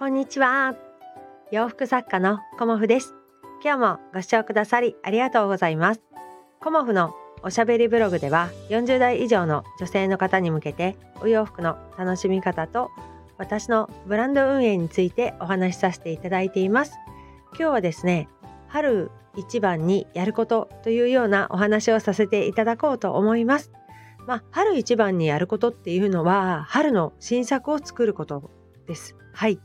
こんにちは。洋服作家のコモフです。今日もご視聴くださりありがとうございます。コモフのおしゃべりブログでは40代以上の女性の方に向けてお洋服の楽しみ方と私のブランド運営についてお話しさせていただいています。今日はですね春一番にやることというようなお話をさせていただこうと思います。まあ、春一番にやることっていうのは春の新作を作ることです。はい。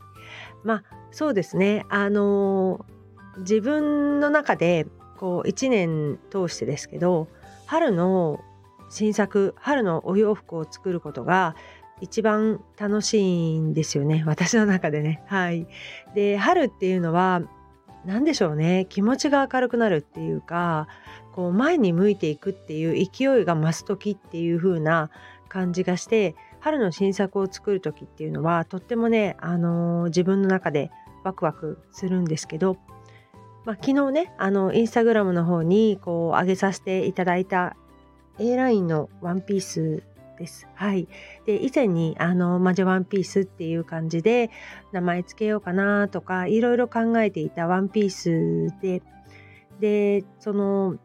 まあそうですね。あの、自分の中でこう1年通してですけど春の新作春のお洋服を作ることが一番楽しいんですよね私の中でね。はい、で春っていうのは何でしょうね気持ちが明るくなるっていうかこう前に向いていくっていう勢いが増す時っていう風な感じがして春の新作を作る時っていうのはとってもね、あのー、自分の中でワクワクするんですけど、まあ、昨日ねあのインスタグラムの方にこう上げさせていただいた A ラインのワンピースです。はい。で、以前に、あの、魔女ワンピースっていう感じで、名前つけようかなとか、いろいろ考えていたワンピースで、で、その、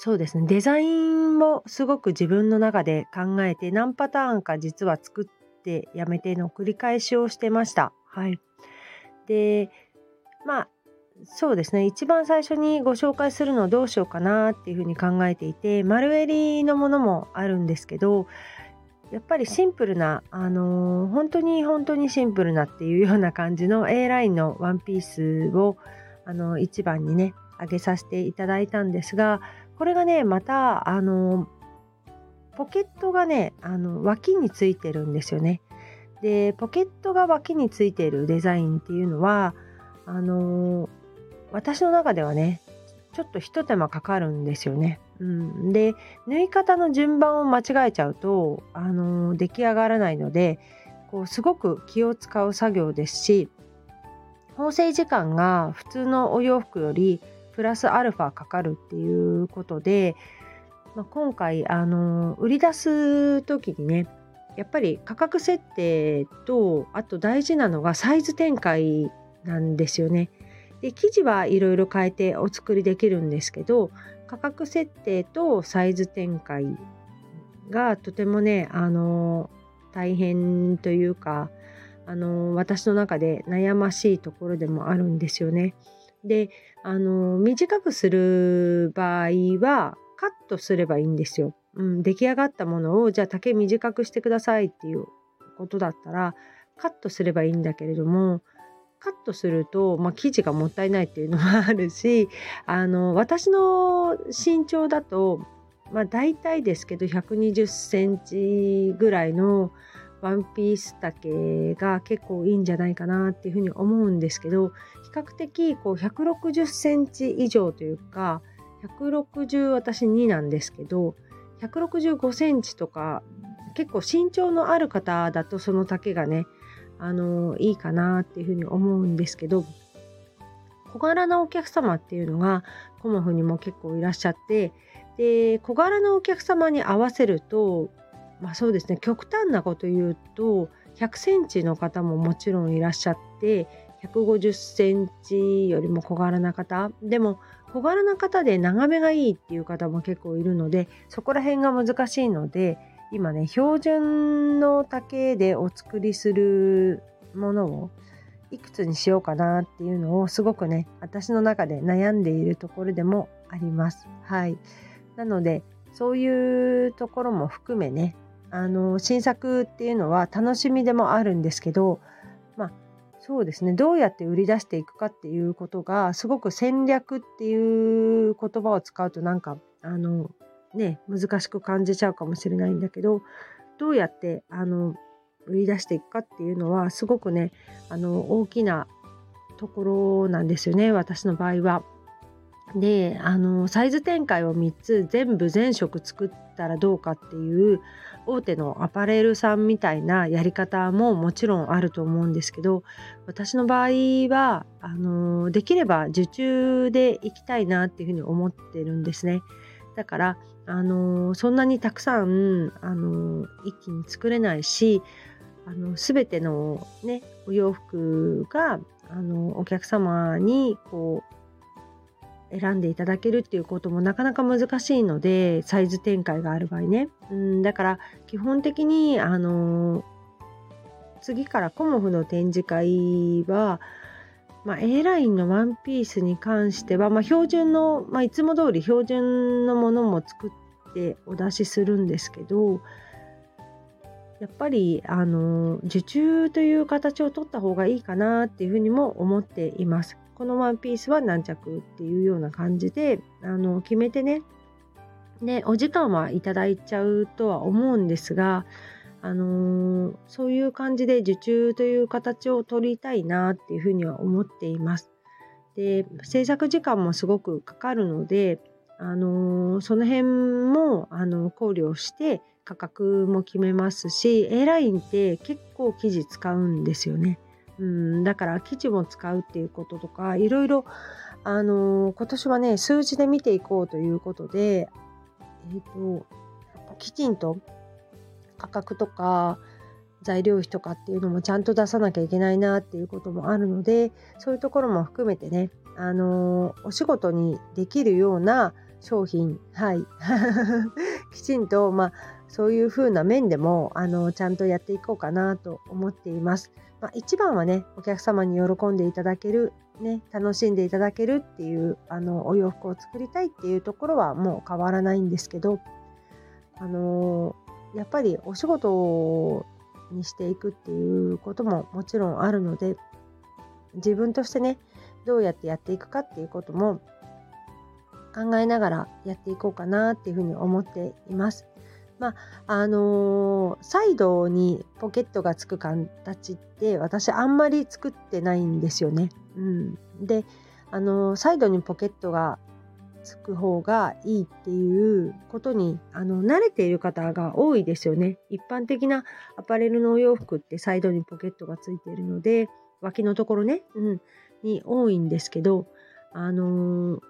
そうですね。デザインをすごく自分の中で考えて何パターンか実は作ってやめての繰り返しをしてました。はい、でまあそうですね。一番最初にご紹介するのをどうしようかなっていうふうに考えていて丸襟のものもあるんですけどやっぱりシンプルな、あのー、本当に本当にシンプルなっていうような感じの A ラインのワンピースを、あのー、一番にね上げさせていただいたんですがこれがねまたあのポケットがねあの脇についてるんですよね。でポケットが脇についてるデザインっていうのはあの私の中ではねちょっとひと手間かかるんですよね。うん、で縫い方の順番を間違えちゃうとあの出来上がらないのでこうすごく気を使う作業ですし縫製時間が普通のお洋服よりプラスアルファかかるっていうことで、まあ、今回あの売り出す時にねやっぱり価格設定とあと大事なのがサイズ展開なんですよね。で生地はいろいろ変えてお作りできるんですけど価格設定とサイズ展開がとてもねあの大変というかあの私の中で悩ましいところでもあるんですよね。であの短くする場合はカットすればいいんですよ。うん、出来上がったものをじゃあ丈短くしてくださいっていうことだったらカットすればいいんだけれどもカットすると、まあ、生地がもったいないっていうのもあるしあの私の身長だと、まあ、大体ですけど120センチぐらいのワンピース丈が結構いいんじゃないかなっていうふうに思うんですけど比較的こう160センチ以上というか160私2なんですけど165センチとか結構身長のある方だとその丈がねあのいいかなっていうふうに思うんですけど小柄なお客様っていうのがコモフにも結構いらっしゃってで小柄なお客様に合わせるとまあそうですね。極端なこと言うと100センチの方ももちろんいらっしゃって150センチよりも小柄な方。でも小柄な方で長めがいいっていう方も結構いるのでそこら辺が難しいので今ね標準の丈でお作りするものをいくつにしようかなっていうのをすごくね私の中で悩んでいるところでもあります。はい、なのでそういうところも含めねあの新作っていうのは楽しみでもあるんですけどまあそうですねどうやって売り出していくかっていうことがすごく戦略っていう言葉を使うとなんかあのね難しく感じちゃうかもしれないんだけどどうやってあの売り出していくかっていうのはすごくねあの大きなところなんですよね私の場合は。であのサイズ展開を3つ全部全色作ったらどうかっていう大手のアパレルさんみたいなやり方ももちろんあると思うんですけど私の場合はあのできれば受注でいきたいなっていうふうに思ってるんですね。だからあのそんなにたくさんあの一気に作れないしあの全てのねお洋服があのお客様にこう選んでいただけるっていうこともなかなか難しいのでサイズ展開がある場合ね、うん、だから基本的にあの次からコモフの展示会は、まあ、A ラインのワンピースに関しては、まあ、標準の、まあ、いつも通り標準のものも作ってお出しするんですけどやっぱりあの受注という形を取った方がいいかなっていうふうにも思っています。このワンピースは何着っていうような感じであの決めてねねお時間はいただいちゃうとは思うんですがあのー、そういう感じで受注という形を取りたいなっていうふうには思っています。で制作時間もすごくかかるので、あのー、その辺もあの考慮して価格も決めますし A ラインって結構生地使うんですよね。うん、だから生地も使うっていうこととかいろいろ、あのー、今年はね数字で見ていこうということで、えーときちんと価格とか材料費とかっていうのもちゃんと出さなきゃいけないなっていうこともあるのでそういうところも含めてね、あのー、お仕事にできるような商品はい きちんと、まあ、そういう風な面でも、あの、ちゃんとやっていこうかなと思っています。まあ、一番はねお客様に喜んでいただける、ね、楽しんでいただけるっていうあのお洋服を作りたいっていうところはもう変わらないんですけど、あのーやっぱりお仕事にしていくっていうことももちろんあるので自分としてねどうやってやっていくかっていうことも考えながらやっていこうかなっていうふうに思っています。まああのー、サイドにポケットがつく形って私あんまり作ってないんですよね。うん、で、あのー、サイドにポケットがつく方がいいっていうことにあの慣れている方が多いですよね。一般的なアパレルのお洋服ってサイドにポケットがついているので脇のところね、うん、に多いんですけどあのー、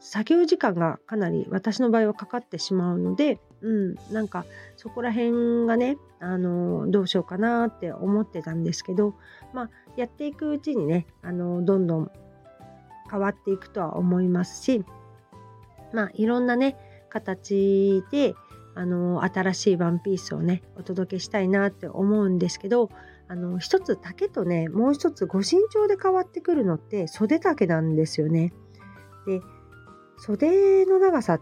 作業時間がかなり私の場合はかかってしまうので、うん、なんかそこら辺がね、あの、どうしようかなって思ってたんですけど、まあ、やっていくうちにね、あの、どんどん変わっていくとは思いますしまあいろんなね形であの新しいワンピースをねお届けしたいなって思うんですけどあの一つ丈とねもう一つご身長で変わってくるのって袖丈なんですよね。で袖の長さっ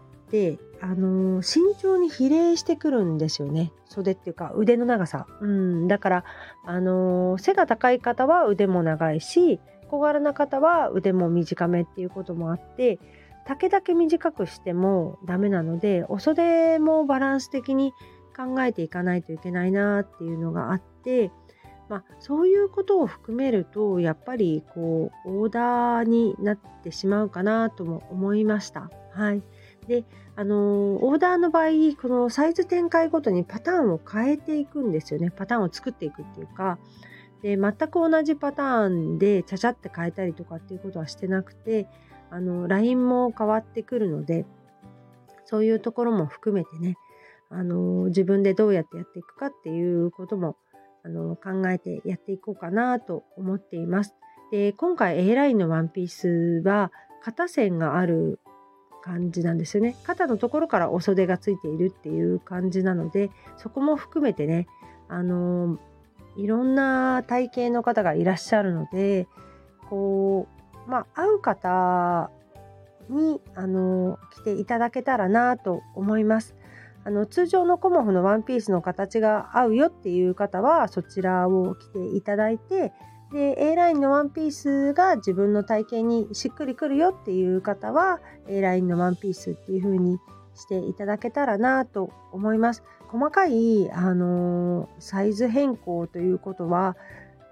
あの身長に比例してくるんですよね袖っていうか腕の長さ。うん、だからあの背が高い方は腕も長いし小柄な方は腕も短めっていうこともあって丈だけ短くしてもダメなのでお袖もバランス的に考えていかないといけないなっていうのがあって、まあ、そういうことを含めるとやっぱりこうオーダーになってしまうかなとも思いました。はい、であのオーダーの場合このサイズ展開ごとにパターンを変えていくんですよねパターンを作っていくっていうかで全く同じパターンでちゃちゃって変えたりとかっていうことはしてなくてあの LINE も変わってくるのでそういうところも含めてねあの自分でどうやってやっていくかっていうこともあの考えてやっていこうかなと思っています。で今回 A ラインのワンピースは肩線がある感じなんですよね。肩のところからお袖がついているっていう感じなのでそこも含めてねあのいろんな体型の方がいらっしゃるのでこうまあ会う方にあの来ていただけたらなと思います。あの通常のコモフのワンピースの形が合うよっていう方はそちらを着ていただいてで A ラインのワンピースが自分の体型にしっくりくるよっていう方は A ラインのワンピースっていう風にしていただけたらなと思います。細かい、あのサイズ変更ということは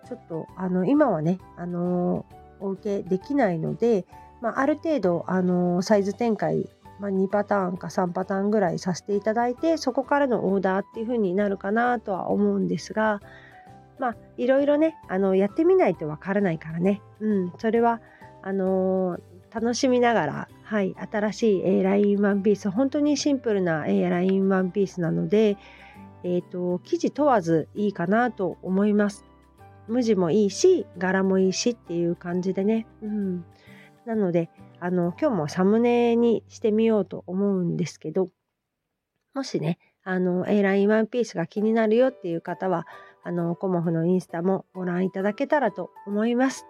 ちょっとあの今はね、あのお受けできないので、まあ、ある程度、あのサイズ展開、まあ、2パターンか3パターンぐらいさせていただいてそこからのオーダーっていう風になるかなとは思うんですがまあいろいろねあのやってみないとわからないからね、うん、それはあの楽しみながらはい、新しい A ラインワンピース本当にシンプルな A ラインワンピースなのでえっ、ー、と、生地問わずいいかなと思います。無地もいいし、柄もいいしっていう感じでね。うん。なので、あの、今日もサムネにしてみようと思うんですけど、もしね、あの、A ラインワンピースが気になるよっていう方は、あの、コモフのインスタもご覧いただけたらと思います。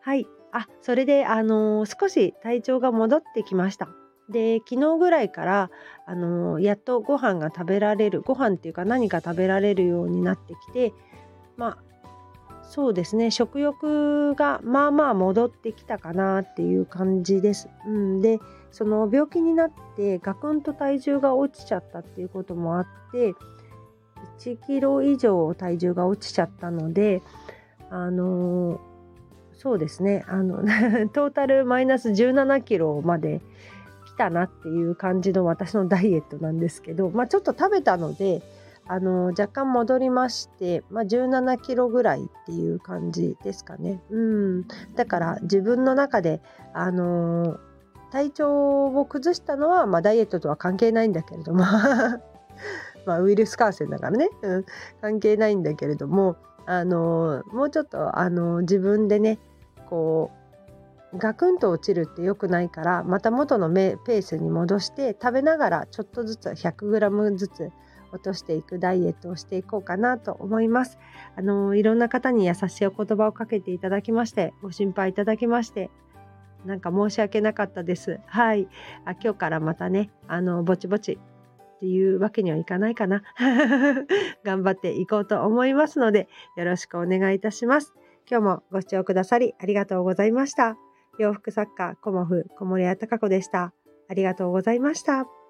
はい。あ、それで、あの、少し体調が戻ってきました。で昨日ぐらいから、あのやっとご飯が食べられるご飯っていうか何か食べられるようになってきてまあそうですね食欲がまあまあ戻ってきたかなっていう感じです。うん、でその病気になってガクンと体重が落ちちゃったっていうこともあって1キロ以上体重が落ちちゃったのであのそうですね。あの トータルマイナス17キロまで来たなっていう感じの私のダイエットなんですけど、まあ、ちょっと食べたのであの若干戻りまして、まあ、17キロぐらいっていう感じですかね。うん、だから自分の中で、あの体調を崩したのは、まあ、ダイエットとは関係ないんだけれども。まあウイルス感染だからね、うん、関係ないんだけれども、あのもうちょっと、あの自分でねこうガクンと落ちるって良くないからまた元のペースに戻して食べながらちょっとずつ 100g ずつ落としていくダイエットをしていこうかなと思います。あのいろんな方に優しいお言葉をかけていただきましてご心配いただきましてなんか申し訳なかったです。はい。あ今日からまたねあのぼちぼちっていうわけにはいかないかな。頑張っていこうと思いますのでよろしくお願いいたします。今日もご視聴くださりありがとうございました。洋服作家、コモフ、小森屋隆子でした。ありがとうございました。